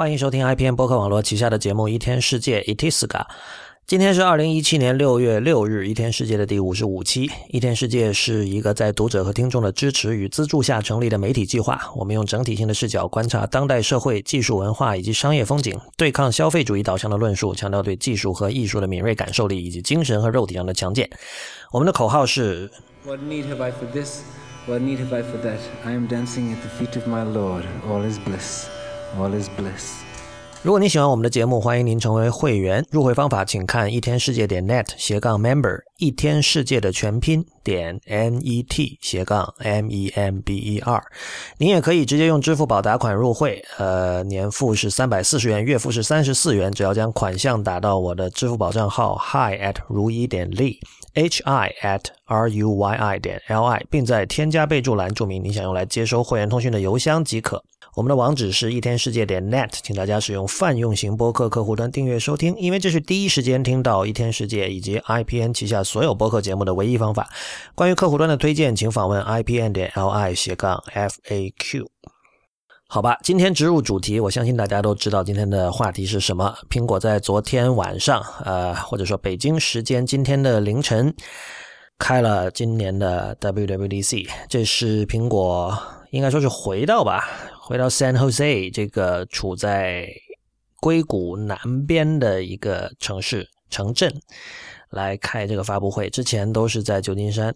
欢迎收听 IPN 播客网络旗下的节目《一天世界》Itiska。今天是二零一七年六月六日，《一天世界》的第五十五期。《一天世界》是一个在读者和听众的支持与资助下成立的媒体计划。我们用整体性的视角观察当代社会、技术文化以及商业风景，对抗消费主义导向的论述，强调对技术和艺术的敏锐感受力以及精神和肉体上的强健。我们的口号是：What need have I for this? What need have I for that? I am dancing at the feet of my Lord. All is bliss. All is bliss. 如果你喜欢我们的节目，欢迎您成为会员。入会方法请看一天世界点 net 斜杠 member，一天世界的全拼点 n e t 斜杠 m e m b e r。您也可以直接用支付宝打款入会，呃，年付是三百四十元，月付是三十四元。只要将款项打到我的支付宝账号 hi at 如一点 li，h i at r u y i 点 l i，并在添加备注栏注明你想用来接收会员通讯的邮箱即可。我们的网址是一天世界点 net，请大家使用泛用型播客客户端订阅收听，因为这是第一时间听到一天世界以及 IPN 旗下所有播客节目的唯一方法。关于客户端的推荐，请访问 IPN 点 li 斜杠 FAQ。好吧，今天直入主题，我相信大家都知道今天的话题是什么。苹果在昨天晚上，呃，或者说北京时间今天的凌晨，开了今年的 WWDC，这是苹果应该说是回到吧。回到 San Jose 这个处在硅谷南边的一个城市城镇来开这个发布会，之前都是在旧金山。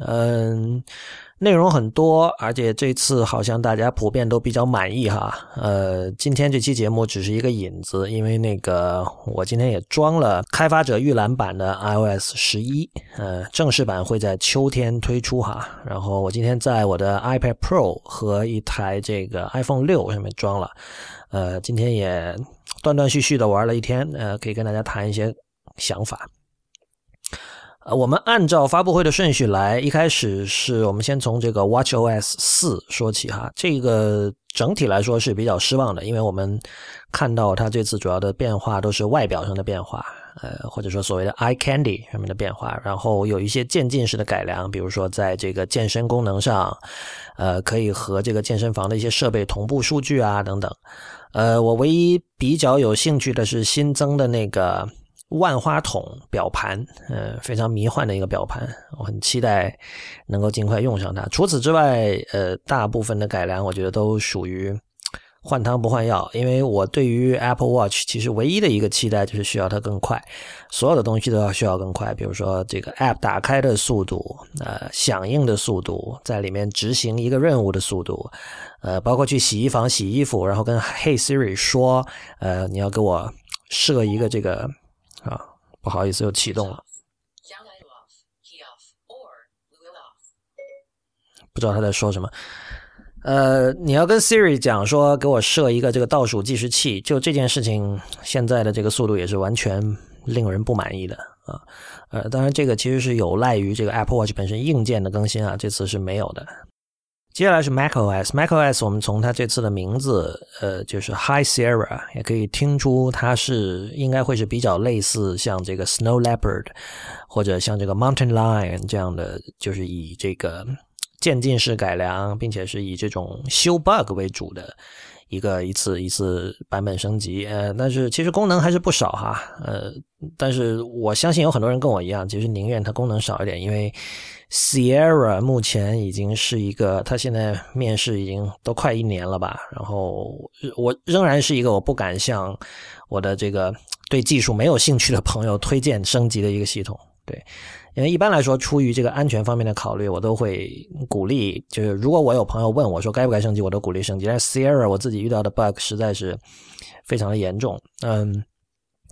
嗯，内容很多，而且这次好像大家普遍都比较满意哈。呃，今天这期节目只是一个引子，因为那个我今天也装了开发者预览版的 iOS 十一，呃，正式版会在秋天推出哈。然后我今天在我的 iPad Pro 和一台这个 iPhone 六上面装了，呃，今天也断断续续的玩了一天，呃，可以跟大家谈一些想法。呃，我们按照发布会的顺序来，一开始是我们先从这个 Watch OS 四说起哈。这个整体来说是比较失望的，因为我们看到它这次主要的变化都是外表上的变化，呃，或者说所谓的 Eye Candy 上面的变化，然后有一些渐进式的改良，比如说在这个健身功能上，呃，可以和这个健身房的一些设备同步数据啊等等。呃，我唯一比较有兴趣的是新增的那个。万花筒表盘，呃，非常迷幻的一个表盘，我很期待能够尽快用上它。除此之外，呃，大部分的改良我觉得都属于换汤不换药。因为我对于 Apple Watch 其实唯一的一个期待就是需要它更快，所有的东西都要需要更快。比如说这个 App 打开的速度，呃，响应的速度，在里面执行一个任务的速度，呃，包括去洗衣房洗衣服，然后跟 Hey Siri 说，呃，你要给我设一个这个。啊，不好意思，又启动了。不知道他在说什么。呃，你要跟 Siri 讲说，给我设一个这个倒数计时器，就这件事情，现在的这个速度也是完全令人不满意的啊。呃，当然这个其实是有赖于这个 Apple Watch 本身硬件的更新啊，这次是没有的。接下来是 macOS，macOS 我们从它这次的名字，呃，就是 High Sierra，也可以听出它是应该会是比较类似像这个 Snow Leopard 或者像这个 Mountain Lion 这样的，就是以这个渐进式改良，并且是以这种修 bug 为主的一个一次一次版本升级。呃，但是其实功能还是不少哈。呃，但是我相信有很多人跟我一样，其实宁愿它功能少一点，因为。Sierra 目前已经是一个，他现在面试已经都快一年了吧。然后我仍然是一个我不敢向我的这个对技术没有兴趣的朋友推荐升级的一个系统。对，因为一般来说，出于这个安全方面的考虑，我都会鼓励。就是如果我有朋友问我说该不该升级，我都鼓励升级。但是 Sierra 我自己遇到的 bug 实在是非常的严重。嗯。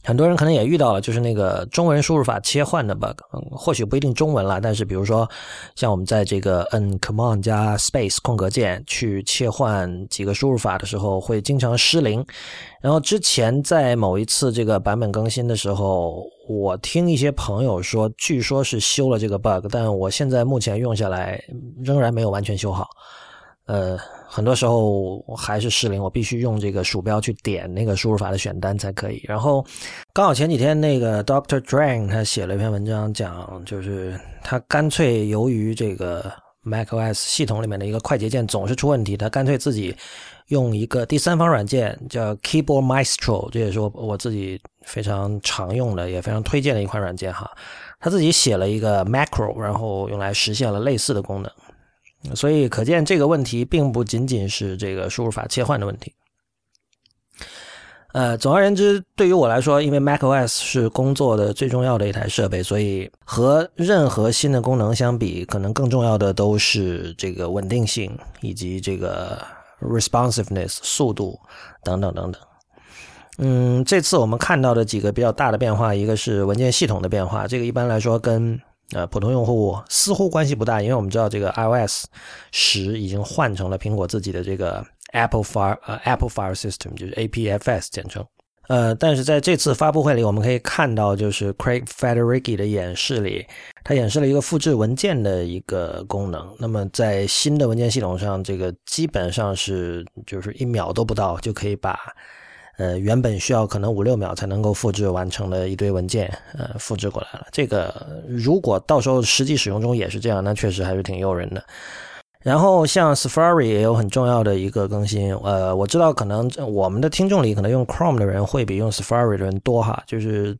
很多人可能也遇到了，就是那个中文输入法切换的 bug，嗯，或许不一定中文了，但是比如说，像我们在这个摁 command 加 space 空格键去切换几个输入法的时候，会经常失灵。然后之前在某一次这个版本更新的时候，我听一些朋友说，据说是修了这个 bug，但我现在目前用下来仍然没有完全修好，呃。很多时候还是失灵，我必须用这个鼠标去点那个输入法的选单才可以。然后刚好前几天那个 Doctor Drang 他写了一篇文章，讲就是他干脆由于这个 macOS 系统里面的一个快捷键总是出问题，他干脆自己用一个第三方软件叫 Keyboard Maestro，这也是我我自己非常常用的，也非常推荐的一款软件哈。他自己写了一个 macro，然后用来实现了类似的功能，所以可见这个问题并不仅仅是这个输入法切换的问题。呃，总而言之，对于我来说，因为 macOS 是工作的最重要的一台设备，所以和任何新的功能相比，可能更重要的都是这个稳定性以及这个 responsiveness 速度等等等等。嗯，这次我们看到的几个比较大的变化，一个是文件系统的变化，这个一般来说跟呃普通用户似乎关系不大，因为我们知道这个 iOS 十已经换成了苹果自己的这个。Apple File 呃，Apple File System 就是 APFS 简称。呃，但是在这次发布会里，我们可以看到，就是 Craig Federighi 的演示里，他演示了一个复制文件的一个功能。那么在新的文件系统上，这个基本上是就是一秒都不到就可以把呃原本需要可能五六秒才能够复制完成的一堆文件呃复制过来了。这个如果到时候实际使用中也是这样，那确实还是挺诱人的。然后像 Safari 也有很重要的一个更新，呃，我知道可能我们的听众里可能用 Chrome 的人会比用 Safari 的人多哈，就是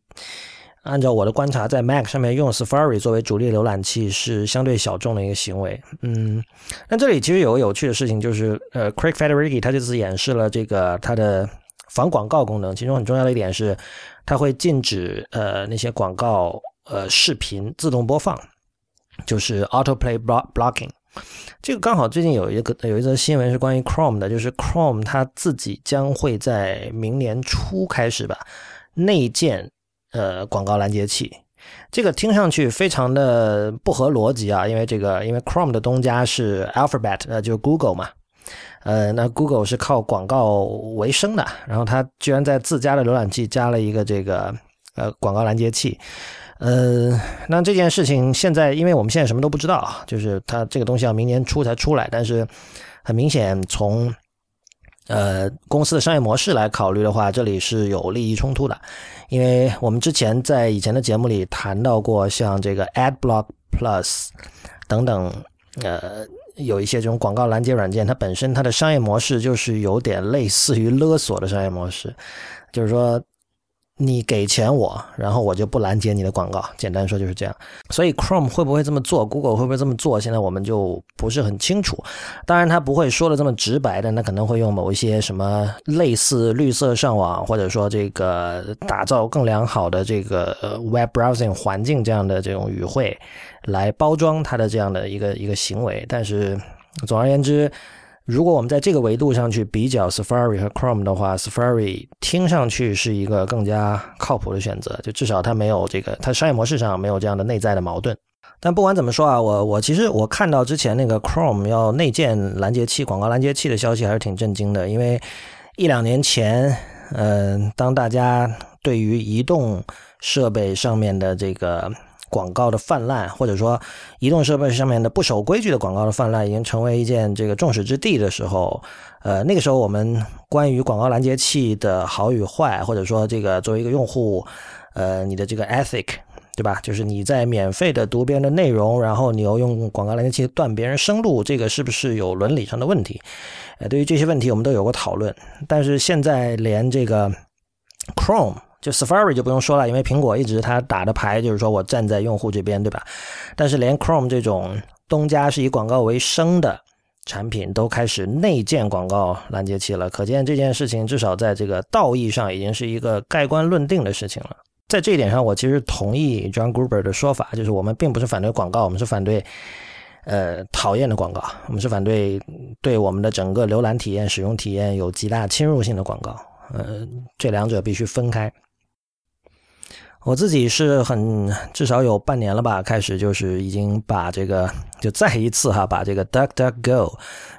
按照我的观察，在 Mac 上面用 Safari 作为主力浏览器是相对小众的一个行为，嗯，那这里其实有个有趣的事情，就是呃，Craig Federighi 他这次演示了这个它的防广告功能，其中很重要的一点是，它会禁止呃那些广告呃视频自动播放，就是 Autoplay block blocking。这个刚好最近有一个有一则新闻是关于 Chrome 的，就是 Chrome 它自己将会在明年初开始吧内建呃广告拦截器。这个听上去非常的不合逻辑啊，因为这个因为 Chrome 的东家是 Alphabet，呃就是 Google 嘛，呃那 Google 是靠广告为生的，然后它居然在自家的浏览器加了一个这个呃广告拦截器。呃，那这件事情现在，因为我们现在什么都不知道啊，就是它这个东西要明年初才出来。但是很明显，从呃公司的商业模式来考虑的话，这里是有利益冲突的。因为我们之前在以前的节目里谈到过，像这个 AdBlock Plus 等等，呃，有一些这种广告拦截软件，它本身它的商业模式就是有点类似于勒索的商业模式，就是说。你给钱我，然后我就不拦截你的广告。简单说就是这样。所以 Chrome 会不会这么做，Google 会不会这么做，现在我们就不是很清楚。当然，他不会说的这么直白的，那可能会用某一些什么类似绿色上网，或者说这个打造更良好的这个 Web browsing 环境这样的这种语汇来包装它的这样的一个一个行为。但是总而言之。如果我们在这个维度上去比较 Safari 和 Chrome 的话，Safari 听上去是一个更加靠谱的选择，就至少它没有这个，它商业模式上没有这样的内在的矛盾。但不管怎么说啊，我我其实我看到之前那个 Chrome 要内建拦截器、广告拦截器的消息还是挺震惊的，因为一两年前，嗯，当大家对于移动设备上面的这个。广告的泛滥，或者说移动设备上面的不守规矩的广告的泛滥，已经成为一件这个众矢之的的时候，呃，那个时候我们关于广告拦截器的好与坏，或者说这个作为一个用户，呃，你的这个 ethic，对吧？就是你在免费的读别人的内容，然后你又用广告拦截器断别人生路，这个是不是有伦理上的问题？呃，对于这些问题，我们都有过讨论。但是现在连这个 Chrome。就 Safari 就不用说了，因为苹果一直它打的牌就是说我站在用户这边，对吧？但是连 Chrome 这种东家是以广告为生的产品都开始内建广告拦截器了，可见这件事情至少在这个道义上已经是一个盖棺论定的事情了。在这一点上，我其实同意 John Gruber 的说法，就是我们并不是反对广告，我们是反对呃讨厌的广告，我们是反对对我们的整个浏览体验、使用体验有极大侵入性的广告。呃，这两者必须分开。我自己是很至少有半年了吧，开始就是已经把这个就再一次哈，把这个 DuckDuckGo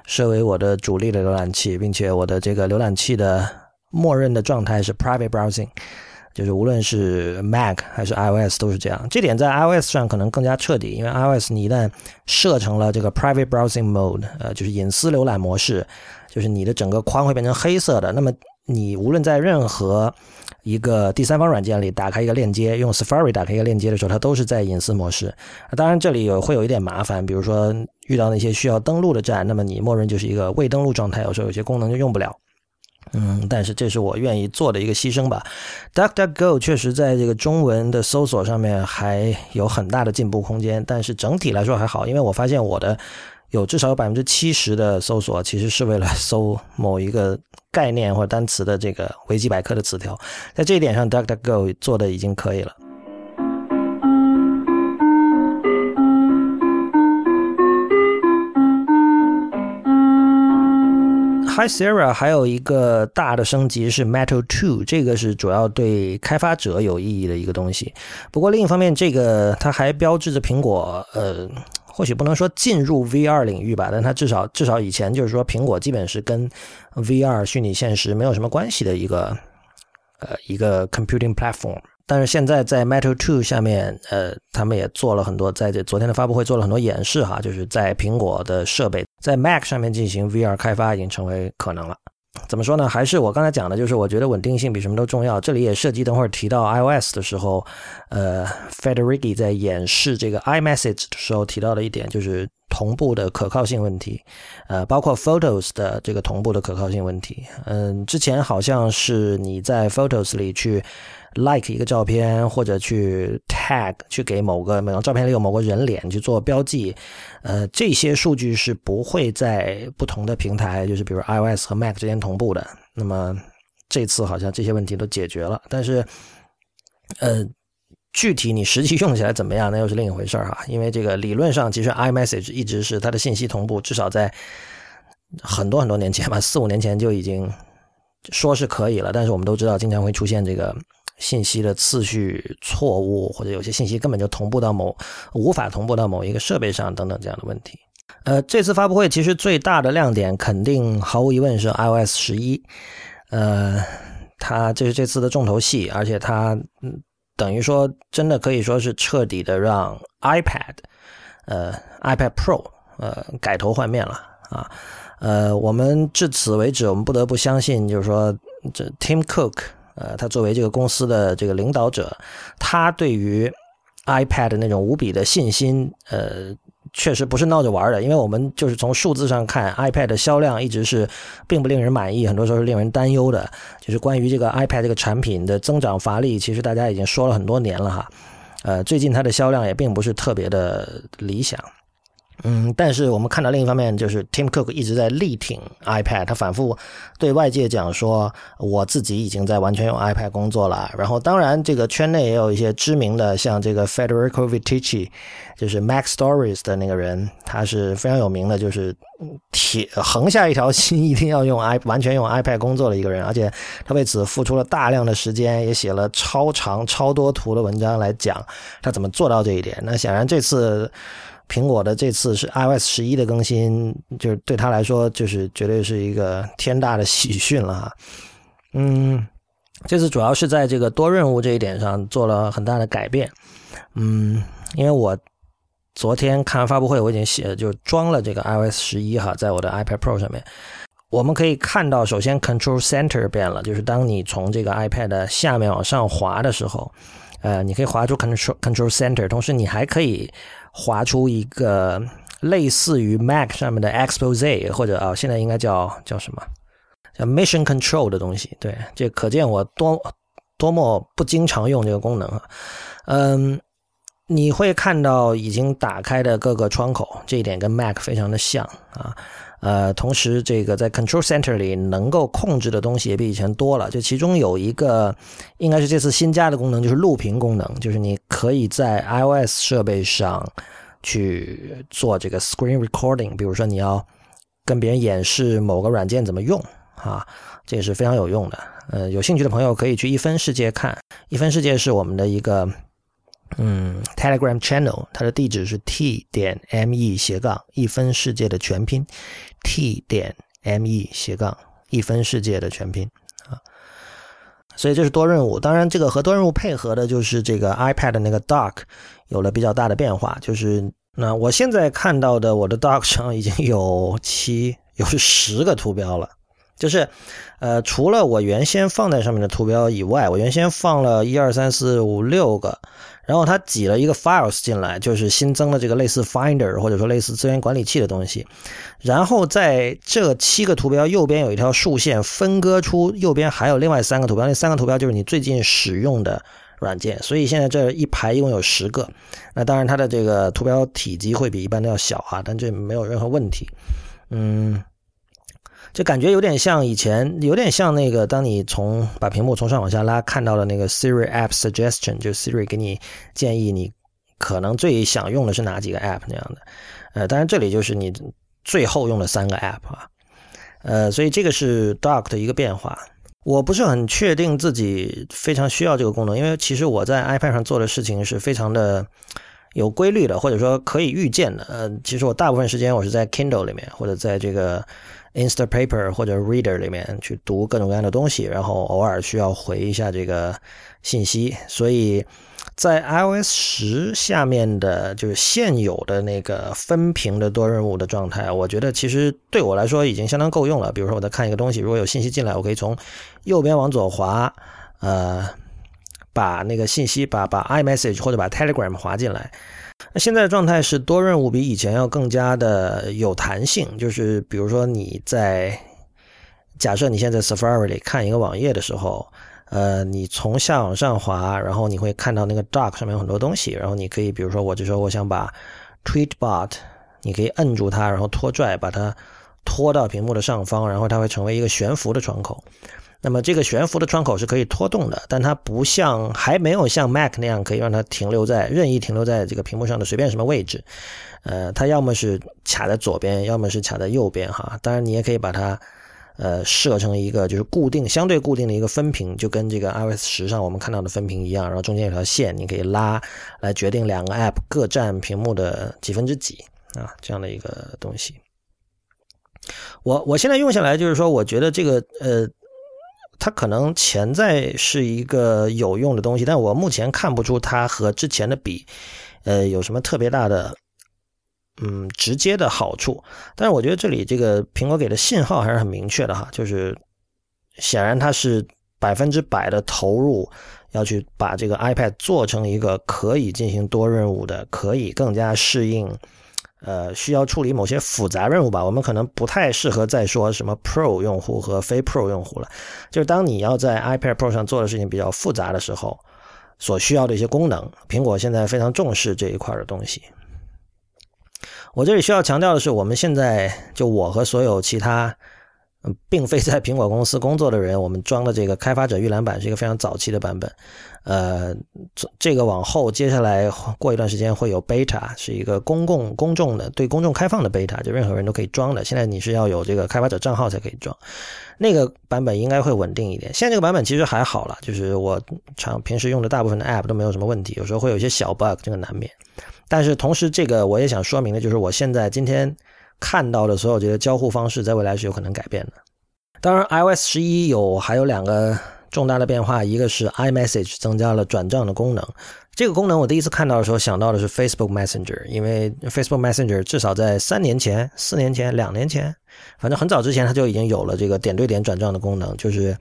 设为我的主力的浏览器，并且我的这个浏览器的默认的状态是 Private Browsing，就是无论是 Mac 还是 iOS 都是这样。这点在 iOS 上可能更加彻底，因为 iOS 你一旦设成了这个 Private Browsing Mode，呃，就是隐私浏览模式，就是你的整个框会变成黑色的，那么你无论在任何一个第三方软件里打开一个链接，用 Safari 打开一个链接的时候，它都是在隐私模式。当然，这里有会有一点麻烦，比如说遇到那些需要登录的站，那么你默认就是一个未登录状态，有时候有些功能就用不了。嗯，但是这是我愿意做的一个牺牲吧。DuckDuckGo 确实在这个中文的搜索上面还有很大的进步空间，但是整体来说还好，因为我发现我的有至少有百分之七十的搜索其实是为了搜某一个概念或者单词的这个维基百科的词条，在这一点上，DuckDuckGo 做的已经可以了。Hi Sarah，还有一个大的升级是 Metal Two，这个是主要对开发者有意义的一个东西。不过另一方面，这个它还标志着苹果，呃，或许不能说进入 VR 领域吧，但它至少至少以前就是说苹果基本是跟 VR 虚拟现实没有什么关系的一个呃一个 computing platform。但是现在在 Metal Two 下面，呃，他们也做了很多，在这昨天的发布会做了很多演示哈，就是在苹果的设备在 Mac 上面进行 VR 开发已经成为可能了。怎么说呢？还是我刚才讲的，就是我觉得稳定性比什么都重要。这里也涉及等会儿提到 iOS 的时候，呃，Federici 在演示这个 iMessage 的时候提到的一点，就是同步的可靠性问题，呃，包括 Photos 的这个同步的可靠性问题。嗯，之前好像是你在 Photos 里去。Like 一个照片，或者去 tag 去给某个某张照片里有某个人脸去做标记，呃，这些数据是不会在不同的平台，就是比如 iOS 和 Mac 之间同步的。那么这次好像这些问题都解决了，但是呃，具体你实际用起来怎么样，那又是另一回事儿哈。因为这个理论上，其实 iMessage 一直是它的信息同步，至少在很多很多年前吧，四五年前就已经说是可以了，但是我们都知道，经常会出现这个。信息的次序错误，或者有些信息根本就同步到某无法同步到某一个设备上等等这样的问题。呃，这次发布会其实最大的亮点，肯定毫无疑问是 iOS 十一。呃，它这是这次的重头戏，而且它等于说真的可以说是彻底的让 iPad，呃，iPad Pro，呃，改头换面了啊。呃，我们至此为止，我们不得不相信，就是说这 Tim Cook。呃，他作为这个公司的这个领导者，他对于 iPad 那种无比的信心，呃，确实不是闹着玩的。因为我们就是从数字上看，iPad 的销量一直是并不令人满意，很多时候是令人担忧的。就是关于这个 iPad 这个产品的增长乏力，其实大家已经说了很多年了哈。呃，最近它的销量也并不是特别的理想。嗯，但是我们看到另一方面，就是 Tim Cook 一直在力挺 iPad，他反复对外界讲说，我自己已经在完全用 iPad 工作了。然后，当然这个圈内也有一些知名的，像这个 Federico Vitici，就是 Mac Stories 的那个人，他是非常有名的，就是铁横下一条心，一定要用 i 完全用 iPad 工作的一个人。而且他为此付出了大量的时间，也写了超长、超多图的文章来讲他怎么做到这一点。那显然这次。苹果的这次是 iOS 十一的更新，就是对他来说，就是绝对是一个天大的喜讯了哈。嗯，这次主要是在这个多任务这一点上做了很大的改变。嗯，因为我昨天看完发布会，我已经写就装了这个 iOS 十一哈，在我的 iPad Pro 上面，我们可以看到，首先 Control Center 变了，就是当你从这个 iPad 下面往上滑的时候，呃，你可以滑出 Control Control Center，同时你还可以。划出一个类似于 Mac 上面的 Expose，或者啊，现在应该叫叫什么？叫 Mission Control 的东西。对，这可见我多多么不经常用这个功能啊。嗯，你会看到已经打开的各个窗口，这一点跟 Mac 非常的像啊。呃，同时这个在 Control Center 里能够控制的东西也比以前多了。就其中有一个应该是这次新加的功能，就是录屏功能，就是你可以在 iOS 设备上去做这个 Screen Recording。比如说你要跟别人演示某个软件怎么用啊，这也是非常有用的。呃，有兴趣的朋友可以去一分世界看，一分世界是我们的一个。嗯，Telegram Channel，它的地址是 t 点 me 斜杠一分世界的全拼，t 点 me 斜杠一分世界的全拼啊。所以这是多任务，当然这个和多任务配合的就是这个 iPad 那个 Dock 有了比较大的变化，就是那我现在看到的我的 Dock 上已经有七有十个图标了。就是，呃，除了我原先放在上面的图标以外，我原先放了一二三四五六个，然后它挤了一个 files 进来，就是新增了这个类似 Finder 或者说类似资源管理器的东西。然后在这七个图标右边有一条竖线，分割出右边还有另外三个图标，那三个图标就是你最近使用的软件。所以现在这一排一共有十个。那当然它的这个图标体积会比一般的要小啊，但这没有任何问题。嗯。就感觉有点像以前，有点像那个，当你从把屏幕从上往下拉，看到了那个 Siri App Suggestion，就 Siri 给你建议你可能最想用的是哪几个 App 那样的。呃，当然这里就是你最后用的三个 App 啊。呃，所以这个是 Dock 的一个变化。我不是很确定自己非常需要这个功能，因为其实我在 iPad 上做的事情是非常的有规律的，或者说可以预见的。呃，其实我大部分时间我是在 Kindle 里面，或者在这个。Instapaper 或者 Reader 里面去读各种各样的东西，然后偶尔需要回一下这个信息，所以在 iOS 十下面的就是现有的那个分屏的多任务的状态，我觉得其实对我来说已经相当够用了。比如说我在看一个东西，如果有信息进来，我可以从右边往左滑，呃，把那个信息把把 iMessage 或者把 Telegram 滑进来。那现在的状态是多任务比以前要更加的有弹性，就是比如说你在假设你现在 Safari 里看一个网页的时候，呃，你从下往上滑，然后你会看到那个 Dock 上面有很多东西，然后你可以比如说我就说我想把 Tweetbot，你可以摁住它，然后拖拽把它拖到屏幕的上方，然后它会成为一个悬浮的窗口。那么这个悬浮的窗口是可以拖动的，但它不像还没有像 Mac 那样可以让它停留在任意停留在这个屏幕上的随便什么位置。呃，它要么是卡在左边，要么是卡在右边哈。当然你也可以把它呃设成一个就是固定相对固定的一个分屏，就跟这个 iOS 十上我们看到的分屏一样，然后中间有条线，你可以拉来决定两个 App 各占屏幕的几分之几啊这样的一个东西。我我现在用下来就是说，我觉得这个呃。它可能潜在是一个有用的东西，但我目前看不出它和之前的比，呃，有什么特别大的，嗯，直接的好处。但是我觉得这里这个苹果给的信号还是很明确的哈，就是显然它是百分之百的投入，要去把这个 iPad 做成一个可以进行多任务的，可以更加适应。呃，需要处理某些复杂任务吧？我们可能不太适合再说什么 Pro 用户和非 Pro 用户了。就是当你要在 iPad Pro 上做的事情比较复杂的时候，所需要的一些功能，苹果现在非常重视这一块的东西。我这里需要强调的是，我们现在就我和所有其他。嗯，并非在苹果公司工作的人，我们装的这个开发者预览版是一个非常早期的版本。呃，这个往后接下来过一段时间会有 beta，是一个公共公众的对公众开放的 beta，就任何人都可以装的。现在你是要有这个开发者账号才可以装。那个版本应该会稳定一点。现在这个版本其实还好了，就是我常平时用的大部分的 app 都没有什么问题，有时候会有一些小 bug，这个难免。但是同时，这个我也想说明的就是，我现在今天。看到的所有这些交互方式，在未来是有可能改变的。当然，iOS 十一有还有两个重大的变化，一个是 iMessage 增加了转账的功能。这个功能我第一次看到的时候，想到的是 Facebook Messenger，因为 Facebook Messenger 至少在三年前、四年前、两年前，反正很早之前，它就已经有了这个点对点转账的功能，就是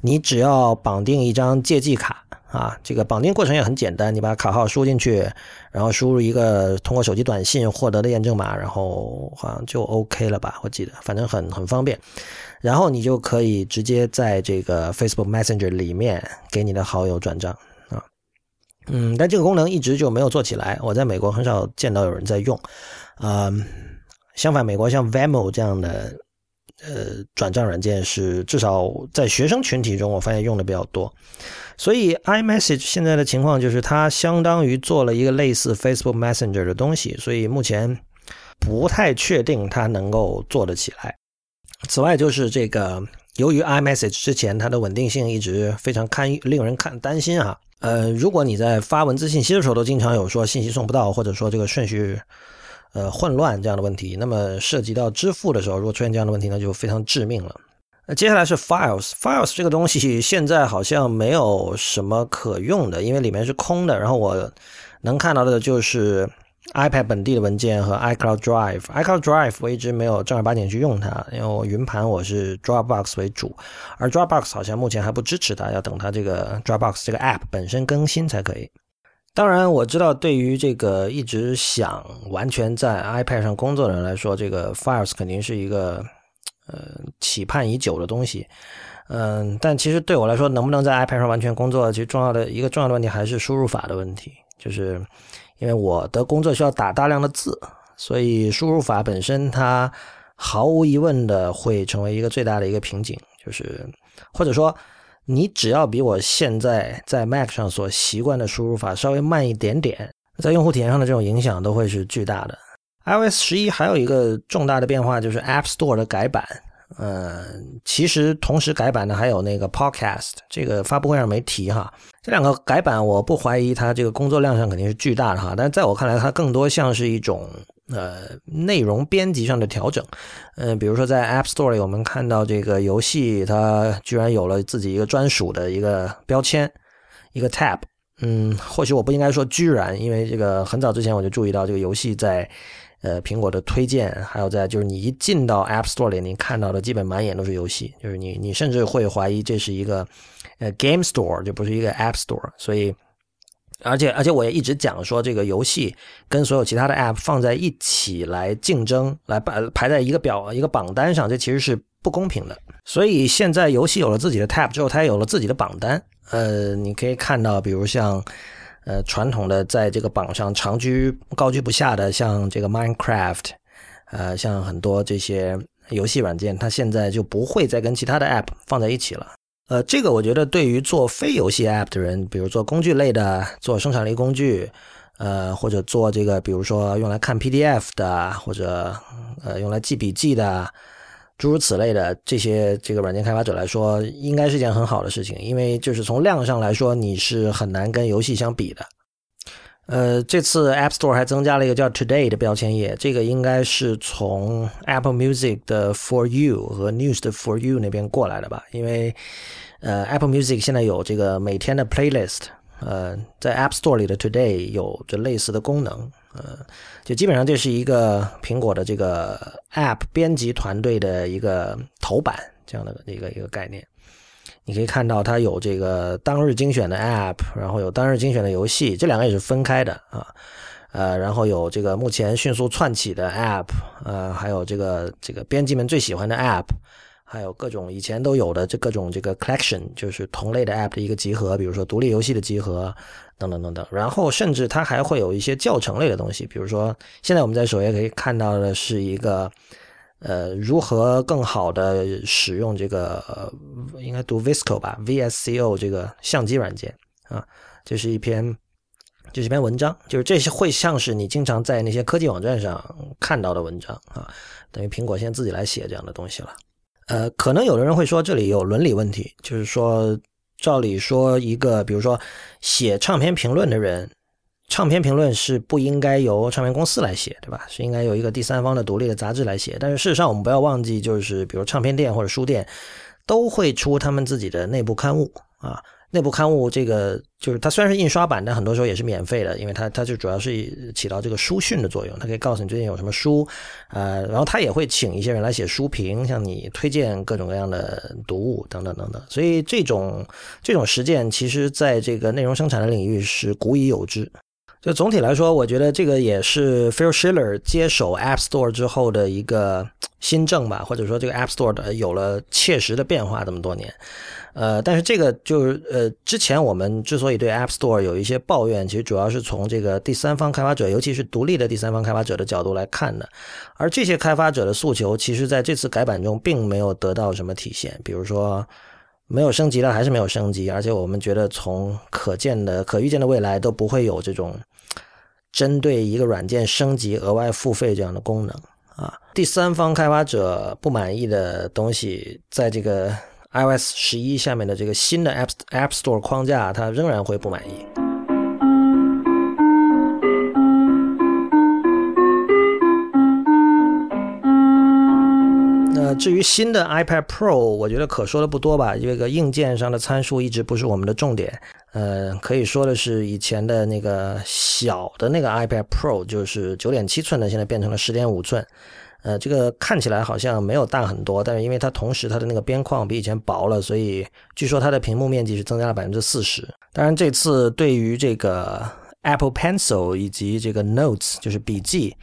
你只要绑定一张借记卡。啊，这个绑定过程也很简单，你把卡号输进去，然后输入一个通过手机短信获得的验证码，然后好像就 OK 了吧？我记得，反正很很方便。然后你就可以直接在这个 Facebook Messenger 里面给你的好友转账啊。嗯，但这个功能一直就没有做起来，我在美国很少见到有人在用。嗯，相反，美国像 Venmo 这样的呃转账软件是至少在学生群体中，我发现用的比较多。所以，iMessage 现在的情况就是，它相当于做了一个类似 Facebook Messenger 的东西，所以目前不太确定它能够做得起来。此外，就是这个，由于 iMessage 之前它的稳定性一直非常堪令人看担心啊。呃，如果你在发文字信息的时候都经常有说信息送不到，或者说这个顺序呃混乱这样的问题，那么涉及到支付的时候，如果出现这样的问题，那就非常致命了。那接下来是 Files，Files 这个东西现在好像没有什么可用的，因为里面是空的。然后我能看到的就是 iPad 本地的文件和 iCloud Drive。iCloud Drive 我一直没有正儿八经去用它，因为我云盘我是 Dropbox 为主，而 Dropbox 好像目前还不支持它，要等它这个 Dropbox 这个 App 本身更新才可以。当然，我知道对于这个一直想完全在 iPad 上工作的人来说，这个 Files 肯定是一个呃期盼已久的东西。嗯，但其实对我来说，能不能在 iPad 上完全工作，其实重要的一个重要的问题还是输入法的问题。就是因为我的工作需要打大量的字，所以输入法本身它毫无疑问的会成为一个最大的一个瓶颈。就是或者说。你只要比我现在在 Mac 上所习惯的输入法稍微慢一点点，在用户体验上的这种影响都会是巨大的。iOS 十一还有一个重大的变化就是 App Store 的改版，嗯，其实同时改版的还有那个 Podcast，这个发布会上没提哈。这两个改版，我不怀疑它这个工作量上肯定是巨大的哈，但在我看来，它更多像是一种。呃，内容编辑上的调整，嗯，比如说在 App Store 里，我们看到这个游戏它居然有了自己一个专属的一个标签，一个 Tab，嗯，或许我不应该说居然，因为这个很早之前我就注意到这个游戏在呃苹果的推荐，还有在就是你一进到 App Store 里，你看到的基本满眼都是游戏，就是你你甚至会怀疑这是一个呃 Game Store，就不是一个 App Store，所以。而且而且我也一直讲说，这个游戏跟所有其他的 App 放在一起来竞争，来排排在一个表一个榜单上，这其实是不公平的。所以现在游戏有了自己的 Tab 之后，它也有了自己的榜单。呃，你可以看到，比如像呃传统的在这个榜上长居高居不下的，像这个 Minecraft，呃，像很多这些游戏软件，它现在就不会再跟其他的 App 放在一起了。呃，这个我觉得对于做非游戏 App 的人，比如做工具类的，做生产力工具，呃，或者做这个，比如说用来看 PDF 的，或者呃用来记笔记的，诸如此类的这些这个软件开发者来说，应该是一件很好的事情，因为就是从量上来说，你是很难跟游戏相比的。呃，这次 App Store 还增加了一个叫 Today 的标签页，这个应该是从 Apple Music 的 For You 和 News 的 For You 那边过来的吧？因为呃，Apple Music 现在有这个每天的 Playlist，呃，在 App Store 里的 Today 有着类似的功能，呃，就基本上这是一个苹果的这个 App 编辑团队的一个头版这样的一个一个概念。你可以看到它有这个当日精选的 App，然后有当日精选的游戏，这两个也是分开的啊。呃，然后有这个目前迅速窜起的 App，呃，还有这个这个编辑们最喜欢的 App，还有各种以前都有的这各种这个 collection，就是同类的 App 的一个集合，比如说独立游戏的集合等等等等。然后甚至它还会有一些教程类的东西，比如说现在我们在首页可以看到的是一个。呃，如何更好的使用这个应该读 Visco 吧，VSCO 这个相机软件啊，这是一篇，这是一篇文章，就是这些会像是你经常在那些科技网站上看到的文章啊，等于苹果现在自己来写这样的东西了。呃，可能有的人会说这里有伦理问题，就是说，照理说一个比如说写唱片评论的人。唱片评论是不应该由唱片公司来写，对吧？是应该由一个第三方的独立的杂志来写。但是事实上，我们不要忘记，就是比如唱片店或者书店，都会出他们自己的内部刊物啊。内部刊物这个就是它虽然是印刷版，但很多时候也是免费的，因为它它就主要是起到这个书讯的作用。它可以告诉你最近有什么书，呃，然后它也会请一些人来写书评，向你推荐各种各样的读物等等等等。所以这种这种实践，其实在这个内容生产的领域是古已有之。就总体来说，我觉得这个也是 Phil Schiller 接手 App Store 之后的一个新政吧，或者说这个 App Store 的有了切实的变化这么多年。呃，但是这个就是呃，之前我们之所以对 App Store 有一些抱怨，其实主要是从这个第三方开发者，尤其是独立的第三方开发者的角度来看的。而这些开发者的诉求，其实在这次改版中并没有得到什么体现，比如说。没有升级了，还是没有升级，而且我们觉得从可见的、可预见的未来都不会有这种针对一个软件升级额外付费这样的功能啊。第三方开发者不满意的东西，在这个 iOS 十一下面的这个新的 App App Store 框架，它仍然会不满意。至于新的 iPad Pro，我觉得可说的不多吧。这个硬件上的参数一直不是我们的重点。呃，可以说的是以前的那个小的那个 iPad Pro，就是九点七寸的，现在变成了十点五寸。呃，这个看起来好像没有大很多，但是因为它同时它的那个边框比以前薄了，所以据说它的屏幕面积是增加了百分之四十。当然，这次对于这个 Apple Pencil 以及这个 Notes，就是笔记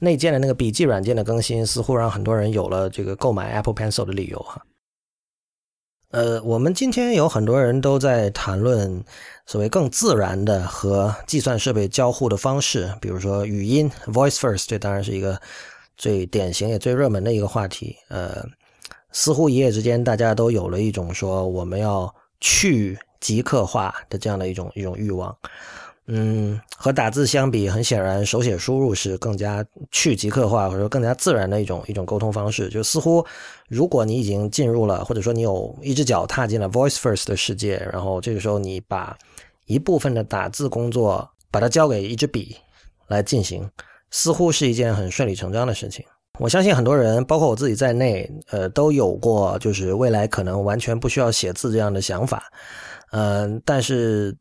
内建的那个笔记软件的更新，似乎让很多人有了这个购买 Apple Pencil 的理由哈。呃，我们今天有很多人都在谈论所谓更自然的和计算设备交互的方式，比如说语音 Voice First，这当然是一个。最典型也最热门的一个话题，呃，似乎一夜之间大家都有了一种说我们要去极客化的这样的一种一种欲望。嗯，和打字相比，很显然手写输入是更加去极客化或者说更加自然的一种一种沟通方式。就似乎如果你已经进入了，或者说你有一只脚踏进了 Voice First 的世界，然后这个时候你把一部分的打字工作把它交给一支笔来进行。似乎是一件很顺理成章的事情。我相信很多人，包括我自己在内，呃，都有过就是未来可能完全不需要写字这样的想法。嗯，但是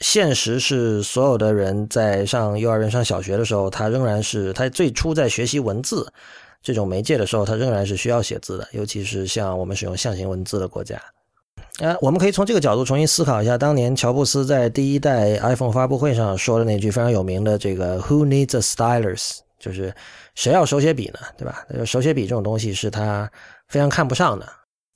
现实是，所有的人在上幼儿园、上小学的时候，他仍然是他最初在学习文字这种媒介的时候，他仍然是需要写字的，尤其是像我们使用象形文字的国家。呃，我们可以从这个角度重新思考一下，当年乔布斯在第一代 iPhone 发布会上说的那句非常有名的“这个 Who needs a stylus”，就是谁要手写笔呢？对吧？手写笔这种东西是他非常看不上的。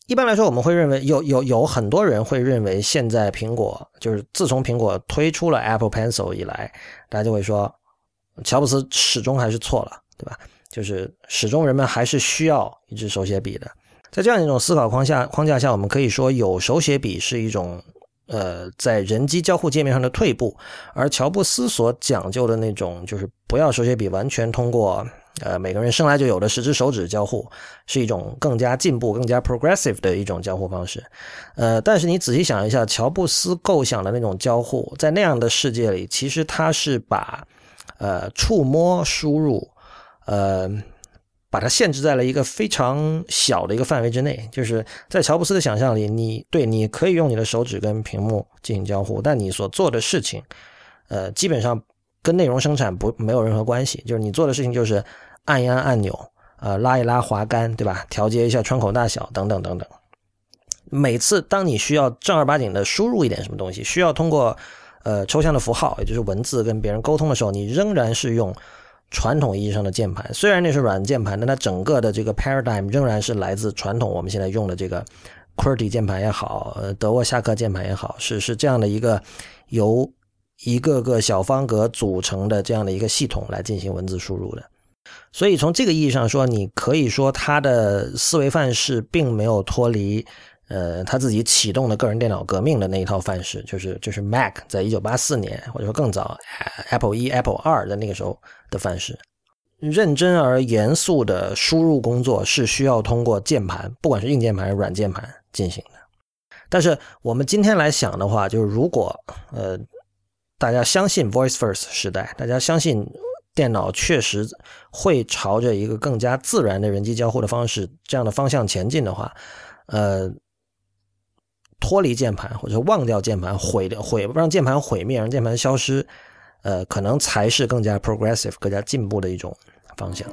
一般来说，我们会认为有有有很多人会认为，现在苹果就是自从苹果推出了 Apple Pencil 以来，大家就会说，乔布斯始终还是错了，对吧？就是始终人们还是需要一支手写笔的。在这样一种思考框架框架下，我们可以说有手写笔是一种，呃，在人机交互界面上的退步，而乔布斯所讲究的那种，就是不要手写笔，完全通过呃每个人生来就有的十只手指交互，是一种更加进步、更加 progressive 的一种交互方式。呃，但是你仔细想一下，乔布斯构想的那种交互，在那样的世界里，其实他是把呃触摸输入，呃。把它限制在了一个非常小的一个范围之内，就是在乔布斯的想象里，你对你可以用你的手指跟屏幕进行交互，但你所做的事情，呃，基本上跟内容生产不没有任何关系。就是你做的事情就是按一按按钮，呃，拉一拉滑杆，对吧？调节一下窗口大小，等等等等。每次当你需要正儿八经的输入一点什么东西，需要通过呃抽象的符号，也就是文字跟别人沟通的时候，你仍然是用。传统意义上的键盘，虽然那是软键盘，但它整个的这个 paradigm 仍然是来自传统。我们现在用的这个 QWERTY 键盘也好，德沃夏克键盘也好，是是这样的一个由一个个小方格组成的这样的一个系统来进行文字输入的。所以从这个意义上说，你可以说它的思维范式并没有脱离。呃，他自己启动的个人电脑革命的那一套范式，就是就是 Mac 在一九八四年或者说更早，Apple 一、Apple 二的那个时候的范式。认真而严肃的输入工作是需要通过键盘，不管是硬键盘还是软键盘进行的。但是我们今天来想的话，就是如果呃大家相信 Voice First 时代，大家相信电脑确实会朝着一个更加自然的人机交互的方式这样的方向前进的话，呃。脱离键盘，或者忘掉键盘，毁掉毁让键盘毁灭，让键盘消失，呃，可能才是更加 progressive、更加进步的一种方向。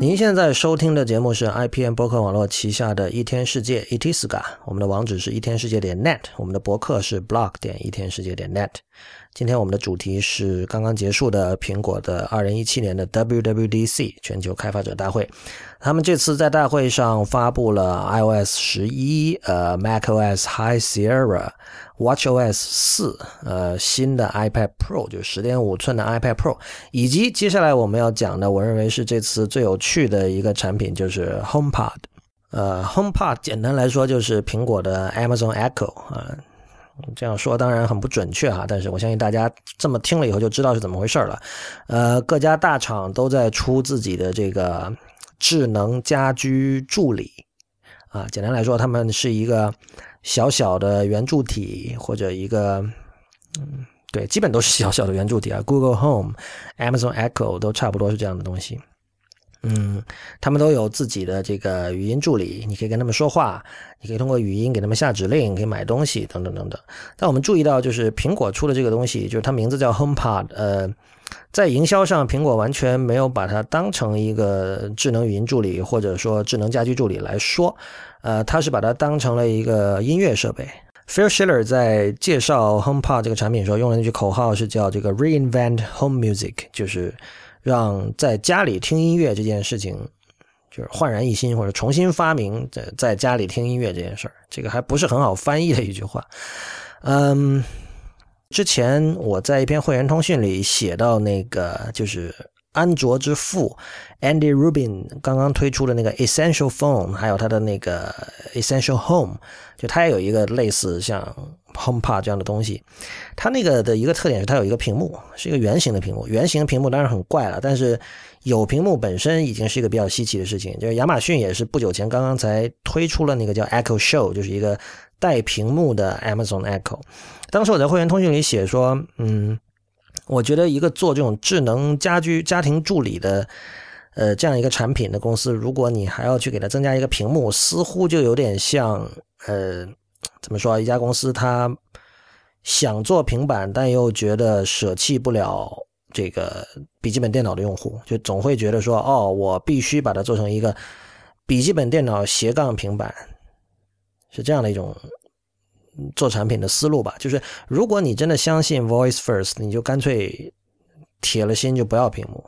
您现在收听的节目是 IPN 博客网络旗下的一天世界 Itiska，我们的网址是一天世界点 net，我们的博客是 blog 点一天世界点 net。今天我们的主题是刚刚结束的苹果的二零一七年的 WWDC 全球开发者大会。他们这次在大会上发布了 iOS 十一、呃 macOS High Sierra、watchOS 四、呃新的 iPad Pro 就十点五寸的 iPad Pro，以及接下来我们要讲的，我认为是这次最有趣的一个产品，就是 HomePod。呃，HomePod 简单来说就是苹果的 Amazon Echo 啊。这样说当然很不准确哈，但是我相信大家这么听了以后就知道是怎么回事了。呃，各家大厂都在出自己的这个智能家居助理啊，简单来说，他们是一个小小的圆柱体或者一个，嗯，对，基本都是小小的圆柱体啊。Google Home、Amazon Echo 都差不多是这样的东西。嗯，他们都有自己的这个语音助理，你可以跟他们说话，你可以通过语音给他们下指令，可以买东西等等等等。但我们注意到，就是苹果出的这个东西，就是它名字叫 HomePod，呃，在营销上，苹果完全没有把它当成一个智能语音助理或者说智能家居助理来说，呃，它是把它当成了一个音乐设备。Phil Schiller 在介绍 HomePod 这个产品的时候用的那句口号是叫这个 “Reinvent Home Music”，就是。让在家里听音乐这件事情，就是焕然一新，或者重新发明在在家里听音乐这件事儿，这个还不是很好翻译的一句话。嗯，之前我在一篇会员通讯里写到那个，就是安卓之父 Andy Rubin 刚刚推出的那个 Essential Phone，还有他的那个 Essential Home，就它也有一个类似像。HomePod 这样的东西，它那个的一个特点是它有一个屏幕，是一个圆形的屏幕。圆形屏幕当然很怪了，但是有屏幕本身已经是一个比较稀奇的事情。就是亚马逊也是不久前刚刚才推出了那个叫 Echo Show，就是一个带屏幕的 Amazon Echo。当时我在会员通讯里写说，嗯，我觉得一个做这种智能家居家庭助理的，呃，这样一个产品的公司，如果你还要去给它增加一个屏幕，似乎就有点像，呃。怎么说？一家公司它想做平板，但又觉得舍弃不了这个笔记本电脑的用户，就总会觉得说：“哦，我必须把它做成一个笔记本电脑斜杠平板。”是这样的一种做产品的思路吧？就是如果你真的相信 Voice First，你就干脆铁了心就不要屏幕！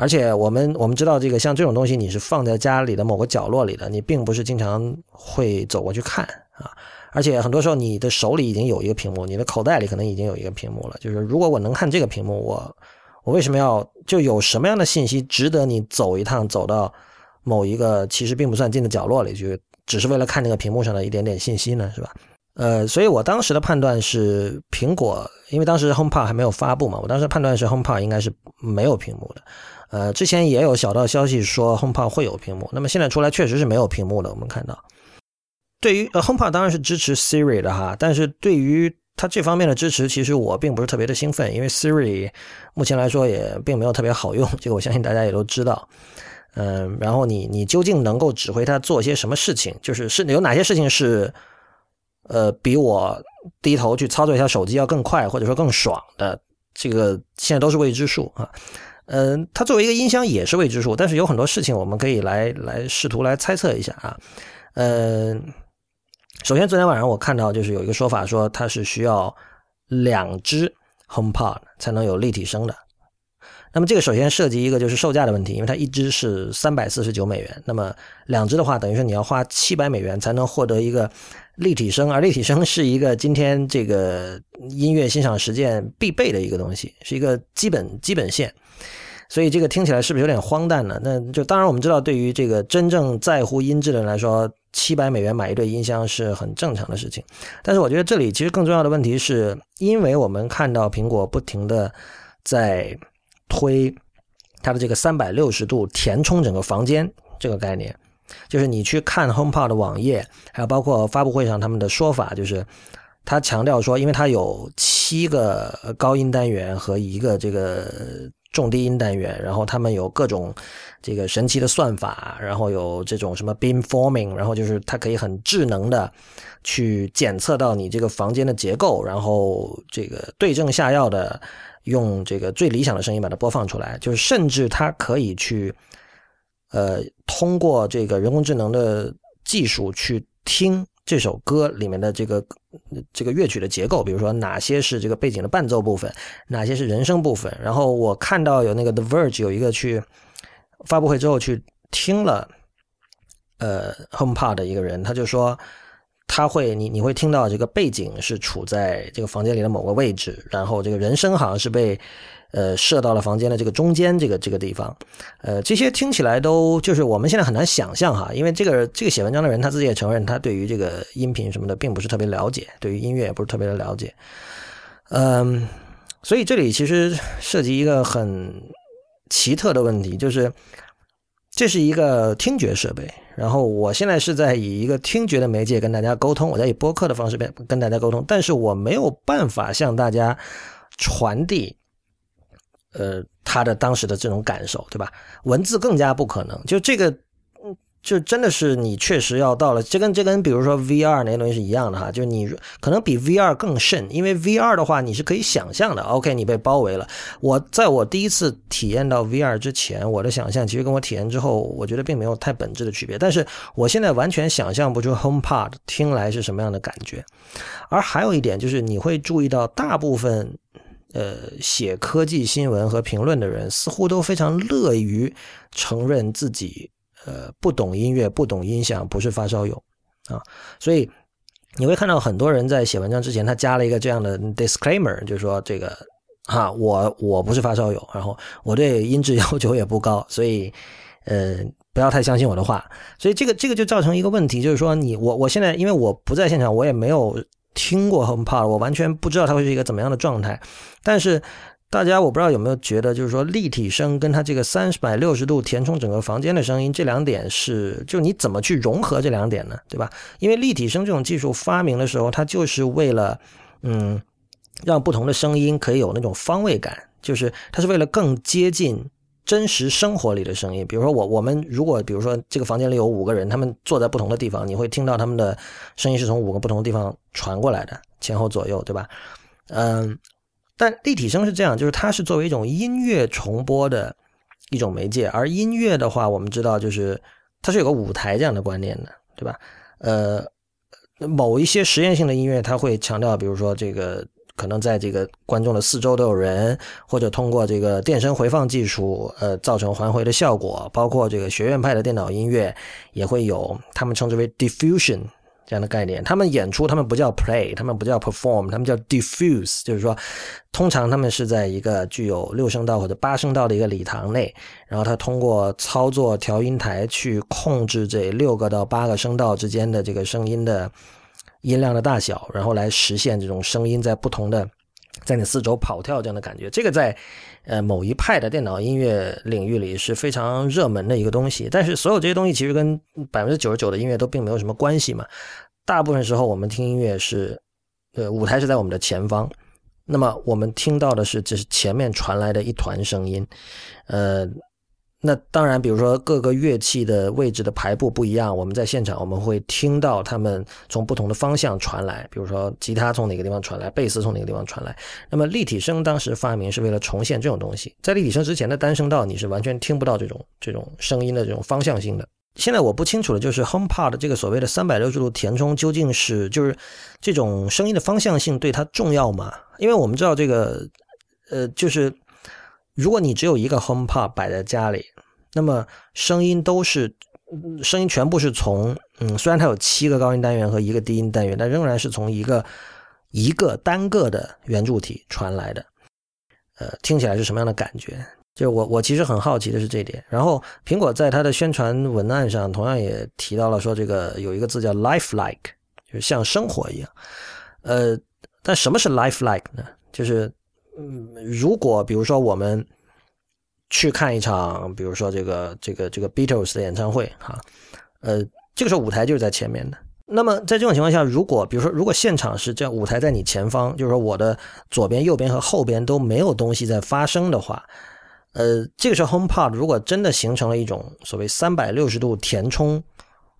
而且我们我们知道，这个像这种东西，你是放在家里的某个角落里的，你并不是经常会走过去看。啊，而且很多时候你的手里已经有一个屏幕，你的口袋里可能已经有一个屏幕了。就是如果我能看这个屏幕，我我为什么要就有什么样的信息值得你走一趟走到某一个其实并不算近的角落里去，只是为了看那个屏幕上的一点点信息呢？是吧？呃，所以我当时的判断是，苹果因为当时 HomePod 还没有发布嘛，我当时判断是 HomePod 应该是没有屏幕的。呃，之前也有小道消息说 HomePod 会有屏幕，那么现在出来确实是没有屏幕的，我们看到。对于呃，HomePod 当然是支持 Siri 的哈，但是对于它这方面的支持，其实我并不是特别的兴奋，因为 Siri 目前来说也并没有特别好用，这个我相信大家也都知道。嗯，然后你你究竟能够指挥它做些什么事情？就是是有哪些事情是呃比我低头去操作一下手机要更快，或者说更爽的？这个现在都是未知数啊。嗯，它作为一个音箱也是未知数，但是有很多事情我们可以来来试图来猜测一下啊。嗯。首先，昨天晚上我看到就是有一个说法说它是需要两只 HomePod 才能有立体声的。那么这个首先涉及一个就是售价的问题，因为它一只是三百四十九美元，那么两只的话等于说你要花七百美元才能获得一个立体声，而立体声是一个今天这个音乐欣赏实践必备的一个东西，是一个基本基本线。所以这个听起来是不是有点荒诞呢？那就当然我们知道，对于这个真正在乎音质的人来说，七百美元买一对音箱是很正常的事情。但是我觉得这里其实更重要的问题是，因为我们看到苹果不停的在推它的这个三百六十度填充整个房间这个概念，就是你去看 HomePod 的网页，还有包括发布会上他们的说法，就是他强调说，因为它有七个高音单元和一个这个。重低音单元，然后他们有各种这个神奇的算法，然后有这种什么 beamforming，然后就是它可以很智能的去检测到你这个房间的结构，然后这个对症下药的用这个最理想的声音把它播放出来，就是甚至它可以去呃通过这个人工智能的技术去听。这首歌里面的这个这个乐曲的结构，比如说哪些是这个背景的伴奏部分，哪些是人声部分。然后我看到有那个 The Verge 有一个去发布会之后去听了呃 HomePod 的一个人，他就说他会你你会听到这个背景是处在这个房间里的某个位置，然后这个人声好像是被。呃，射到了房间的这个中间这个这个地方，呃，这些听起来都就是我们现在很难想象哈，因为这个这个写文章的人他自己也承认，他对于这个音频什么的并不是特别了解，对于音乐也不是特别的了解，嗯，所以这里其实涉及一个很奇特的问题，就是这是一个听觉设备，然后我现在是在以一个听觉的媒介跟大家沟通，我在以播客的方式跟跟大家沟通，但是我没有办法向大家传递。呃他的当时的这种感受，对吧？文字更加不可能，就这个。就真的是你确实要到了，这跟这跟比如说 VR 那些东西是一样的哈，就你可能比 VR 更甚，因为 VR 的话你是可以想象的。OK，你被包围了。我在我第一次体验到 VR 之前，我的想象其实跟我体验之后，我觉得并没有太本质的区别。但是我现在完全想象不出 HomePod 听来是什么样的感觉。而还有一点就是，你会注意到大部分呃写科技新闻和评论的人，似乎都非常乐于承认自己。呃，不懂音乐，不懂音响，不是发烧友啊，所以你会看到很多人在写文章之前，他加了一个这样的 disclaimer，就是说这个哈，我我不是发烧友，然后我对音质要求也不高，所以呃，不要太相信我的话。所以这个这个就造成一个问题，就是说你我我现在因为我不在现场，我也没有听过 HomePod，我完全不知道它会是一个怎么样的状态，但是。大家我不知道有没有觉得，就是说立体声跟它这个三百六十度填充整个房间的声音，这两点是就你怎么去融合这两点呢？对吧？因为立体声这种技术发明的时候，它就是为了嗯，让不同的声音可以有那种方位感，就是它是为了更接近真实生活里的声音。比如说我我们如果比如说这个房间里有五个人，他们坐在不同的地方，你会听到他们的声音是从五个不同的地方传过来的，前后左右，对吧？嗯。但立体声是这样，就是它是作为一种音乐重播的一种媒介，而音乐的话，我们知道就是它是有个舞台这样的观念的，对吧？呃，某一些实验性的音乐，它会强调，比如说这个可能在这个观众的四周都有人，或者通过这个电声回放技术，呃，造成环回的效果。包括这个学院派的电脑音乐也会有，他们称之为 diffusion。这样的概念，他们演出，他们不叫 play，他们不叫 perform，他们叫 diffuse，就是说，通常他们是在一个具有六声道或者八声道的一个礼堂内，然后他通过操作调音台去控制这六个到八个声道之间的这个声音的音量的大小，然后来实现这种声音在不同的。在你四周跑跳这样的感觉，这个在呃某一派的电脑音乐领域里是非常热门的一个东西。但是所有这些东西其实跟百分之九十九的音乐都并没有什么关系嘛。大部分时候我们听音乐是，呃，舞台是在我们的前方，那么我们听到的是就是前面传来的一团声音，呃。那当然，比如说各个乐器的位置的排布不一样，我们在现场我们会听到他们从不同的方向传来，比如说吉他从哪个地方传来，贝斯从哪个地方传来。那么立体声当时发明是为了重现这种东西，在立体声之前的单声道你是完全听不到这种这种声音的这种方向性的。现在我不清楚的就是 HomePod 这个所谓的三百六十度填充究竟是就是这种声音的方向性对它重要吗？因为我们知道这个呃就是。如果你只有一个 HomePod 摆在家里，那么声音都是声音全部是从嗯，虽然它有七个高音单元和一个低音单元，但仍然是从一个一个单个的圆柱体传来的。呃，听起来是什么样的感觉？就我我其实很好奇的是这点。然后苹果在它的宣传文案上同样也提到了说，这个有一个字叫 lifelike，就是像生活一样。呃，但什么是 lifelike 呢？就是嗯，如果比如说我们去看一场，比如说这个这个这个 Beatles 的演唱会，哈，呃，这个时候舞台就是在前面的。那么在这种情况下，如果比如说如果现场是这样，舞台在你前方，就是说我的左边、右边和后边都没有东西在发生的话，呃，这个时候 HomePod 如果真的形成了一种所谓三百六十度填充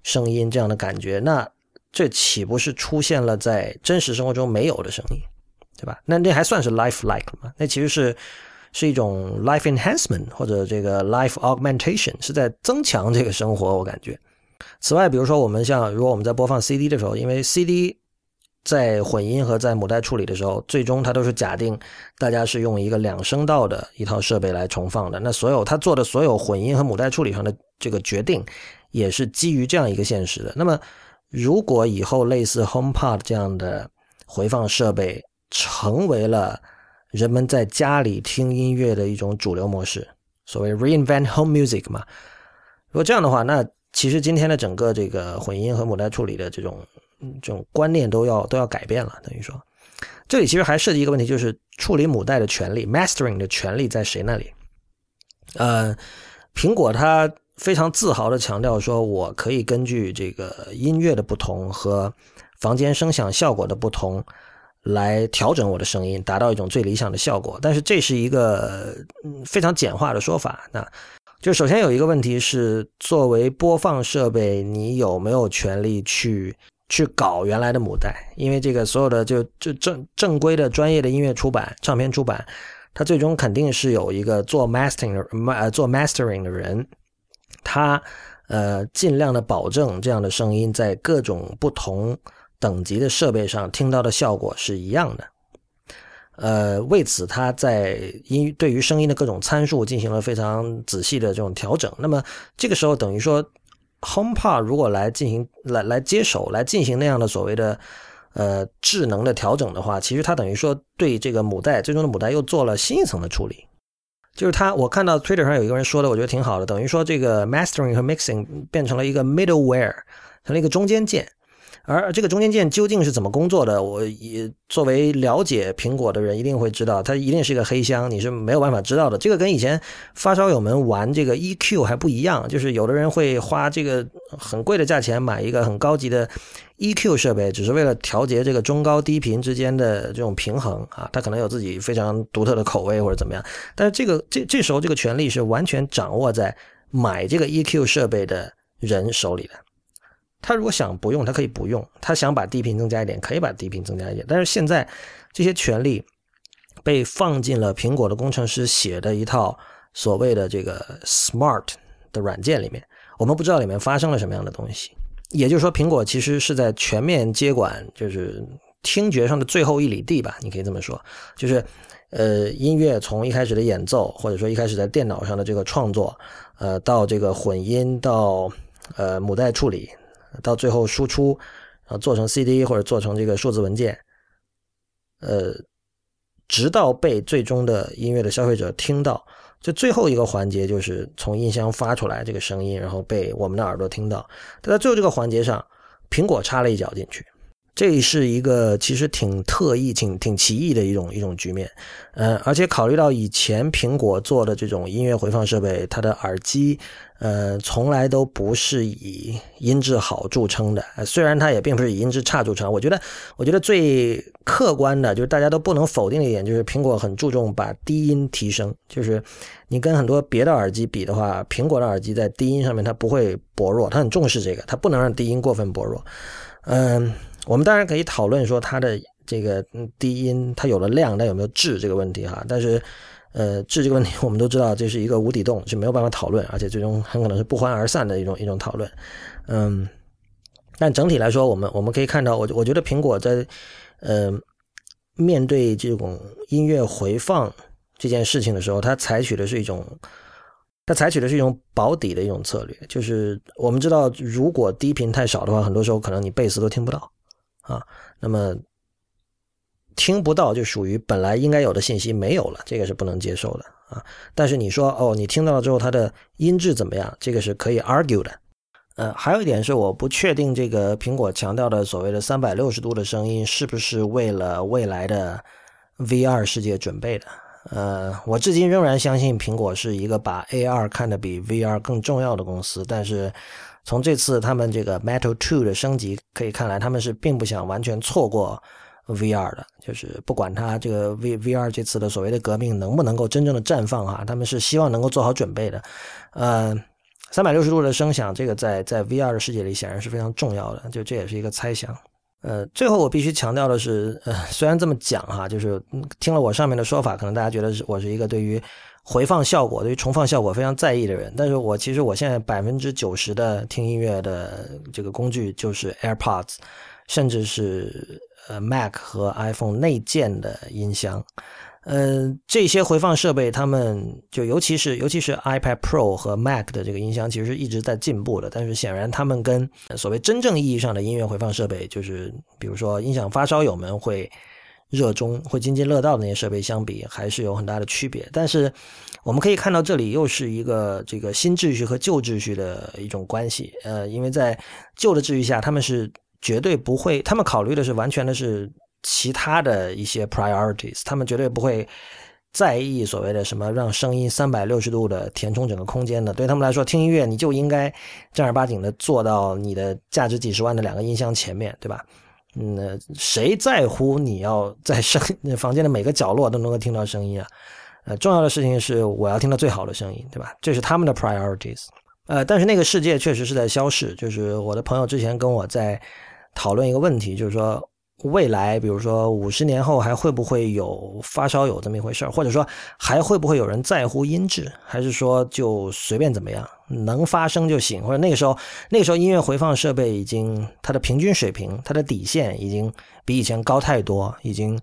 声音这样的感觉，那这岂不是出现了在真实生活中没有的声音？对吧？那那还算是 life like 吗？那其实是是一种 life enhancement 或者这个 life augmentation，是在增强这个生活。我感觉。此外，比如说我们像如果我们在播放 CD 的时候，因为 CD 在混音和在母带处理的时候，最终它都是假定大家是用一个两声道的一套设备来重放的。那所有他做的所有混音和母带处理上的这个决定，也是基于这样一个现实的。那么，如果以后类似 HomePod 这样的回放设备，成为了人们在家里听音乐的一种主流模式，所谓 reinvent home music 嘛。如果这样的话，那其实今天的整个这个混音和母带处理的这种这种观念都要都要改变了。等于说，这里其实还涉及一个问题，就是处理母带的权利，mastering 的权利在谁那里？呃，苹果它非常自豪的强调说，我可以根据这个音乐的不同和房间声响效果的不同。来调整我的声音，达到一种最理想的效果。但是这是一个非常简化的说法。那就首先有一个问题是，作为播放设备，你有没有权利去去搞原来的母带？因为这个所有的就就正正规的专业的音乐出版、唱片出版，它最终肯定是有一个做 mastering 呃做 mastering 的人，他呃尽量的保证这样的声音在各种不同。等级的设备上听到的效果是一样的，呃，为此他在音对于声音的各种参数进行了非常仔细的这种调整。那么这个时候等于说，HomePod 如果来进行来来接手来进行那样的所谓的呃智能的调整的话，其实它等于说对这个母带最终的母带又做了新一层的处理。就是他，我看到 Twitter 上有一个人说的，我觉得挺好的，等于说这个 Mastering 和 Mixing 变成了一个 Middleware，成了一个中间件。而这个中间件究竟是怎么工作的？我也作为了解苹果的人，一定会知道，它一定是一个黑箱，你是没有办法知道的。这个跟以前发烧友们玩这个 EQ 还不一样，就是有的人会花这个很贵的价钱买一个很高级的 EQ 设备，只是为了调节这个中高低频之间的这种平衡啊，他可能有自己非常独特的口味或者怎么样。但是这个这这时候这个权利是完全掌握在买这个 EQ 设备的人手里的。他如果想不用，他可以不用；他想把低频增加一点，可以把低频增加一点。但是现在这些权利被放进了苹果的工程师写的一套所谓的这个 Smart 的软件里面，我们不知道里面发生了什么样的东西。也就是说，苹果其实是在全面接管，就是听觉上的最后一里地吧，你可以这么说。就是呃，音乐从一开始的演奏，或者说一开始在电脑上的这个创作，呃，到这个混音，到呃母带处理。到最后输出，然后做成 CD 或者做成这个数字文件，呃，直到被最终的音乐的消费者听到，这最后一个环节就是从音箱发出来这个声音，然后被我们的耳朵听到。但在最后这个环节上，苹果插了一脚进去。这是一个其实挺特异、挺挺奇异的一种一种局面，呃，而且考虑到以前苹果做的这种音乐回放设备，它的耳机，呃，从来都不是以音质好著称的，虽然它也并不是以音质差著称。我觉得，我觉得最客观的就是大家都不能否定的一点，就是苹果很注重把低音提升。就是你跟很多别的耳机比的话，苹果的耳机在低音上面它不会薄弱，它很重视这个，它不能让低音过分薄弱。嗯。我们当然可以讨论说它的这个低音它有了量，但有没有质这个问题哈？但是，呃，质这个问题我们都知道这是一个无底洞，是没有办法讨论，而且最终很可能是不欢而散的一种一种讨论。嗯，但整体来说，我们我们可以看到，我我觉得苹果在呃面对这种音乐回放这件事情的时候，它采取的是一种它采取的是一种保底的一种策略，就是我们知道，如果低频太少的话，很多时候可能你贝斯都听不到。啊，那么听不到就属于本来应该有的信息没有了，这个是不能接受的啊。但是你说哦，你听到了之后它的音质怎么样？这个是可以 argue 的。呃，还有一点是我不确定这个苹果强调的所谓的三百六十度的声音是不是为了未来的 VR 世界准备的。呃，我至今仍然相信苹果是一个把 AR 看得比 VR 更重要的公司，但是。从这次他们这个 Metal Two 的升级可以看来，他们是并不想完全错过 VR 的，就是不管它这个 V VR 这次的所谓的革命能不能够真正的绽放哈，他们是希望能够做好准备的。呃，三百六十度的声响，这个在在 VR 的世界里显然是非常重要的，就这也是一个猜想。呃，最后我必须强调的是，呃，虽然这么讲哈，就是听了我上面的说法，可能大家觉得是我是一个对于。回放效果对于重放效果非常在意的人，但是我其实我现在百分之九十的听音乐的这个工具就是 AirPods，甚至是呃 Mac 和 iPhone 内建的音箱，呃这些回放设备，他们就尤其是尤其是 iPad Pro 和 Mac 的这个音箱，其实是一直在进步的。但是显然他们跟所谓真正意义上的音乐回放设备，就是比如说音响发烧友们会。热衷会津津乐道的那些设备相比，还是有很大的区别。但是，我们可以看到，这里又是一个这个新秩序和旧秩序的一种关系。呃，因为在旧的秩序下，他们是绝对不会，他们考虑的是完全的是其他的一些 priorities，他们绝对不会在意所谓的什么让声音三百六十度的填充整个空间的。对他们来说，听音乐你就应该正儿八经的做到你的价值几十万的两个音箱前面对吧？嗯，谁在乎你要在声房间的每个角落都能够听到声音啊？呃，重要的事情是我要听到最好的声音，对吧？这是他们的 priorities。呃，但是那个世界确实是在消逝。就是我的朋友之前跟我在讨论一个问题，就是说。未来，比如说五十年后还会不会有发烧友这么一回事儿，或者说还会不会有人在乎音质，还是说就随便怎么样，能发声就行？或者那个时候，那个时候音乐回放设备已经它的平均水平，它的底线已经比以前高太多，已经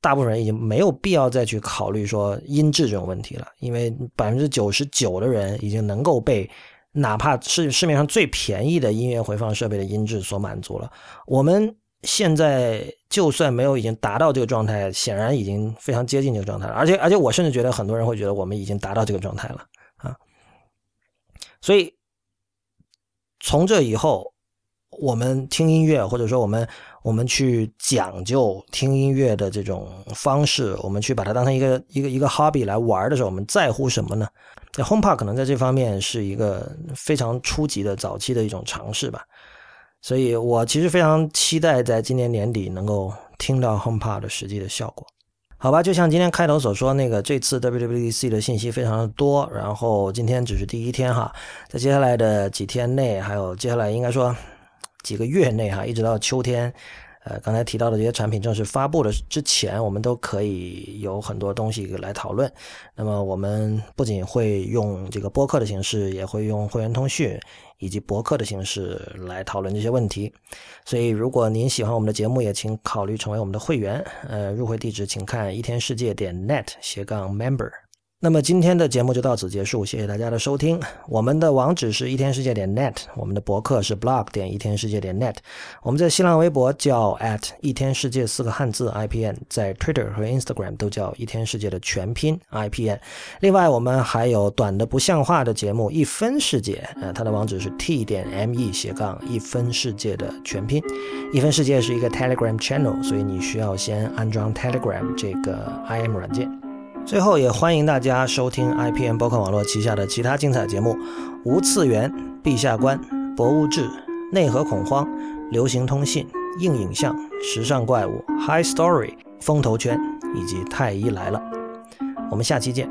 大部分人已经没有必要再去考虑说音质这种问题了，因为百分之九十九的人已经能够被哪怕是市面上最便宜的音乐回放设备的音质所满足了。我们。现在就算没有已经达到这个状态，显然已经非常接近这个状态了。而且，而且我甚至觉得很多人会觉得我们已经达到这个状态了啊。所以，从这以后，我们听音乐，或者说我们我们去讲究听音乐的这种方式，我们去把它当成一个一个一个 hobby 来玩的时候，我们在乎什么呢那？HomePod 可能在这方面是一个非常初级的早期的一种尝试吧。所以我其实非常期待在今年年底能够听到 HomePod 的实际的效果，好吧？就像今天开头所说，那个这次 WWDC 的信息非常的多，然后今天只是第一天哈，在接下来的几天内，还有接下来应该说几个月内哈，一直到秋天。呃，刚才提到的这些产品正式发布的之前，我们都可以有很多东西来讨论。那么，我们不仅会用这个播客的形式，也会用会员通讯以及博客的形式来讨论这些问题。所以，如果您喜欢我们的节目，也请考虑成为我们的会员。呃，入会地址请看一天世界点 net 斜杠 member。那么今天的节目就到此结束，谢谢大家的收听。我们的网址是一天世界点 net，我们的博客是 blog 点一天世界点 net，我们在新浪微博叫 at 一天世界四个汉字 ipn，在 Twitter 和 Instagram 都叫一天世界的全拼 ipn。另外，我们还有短的不像话的节目一分世界，呃，它的网址是 t 点 me 斜杠一分世界的全拼。一分世界是一个 Telegram channel，所以你需要先安装 Telegram 这个 IM 软件。最后，也欢迎大家收听 IPM 博客网络旗下的其他精彩节目：无次元、陛下观、博物志、内核恐慌、流行通信、硬影像、时尚怪物、High Story、风投圈以及太医来了。我们下期见。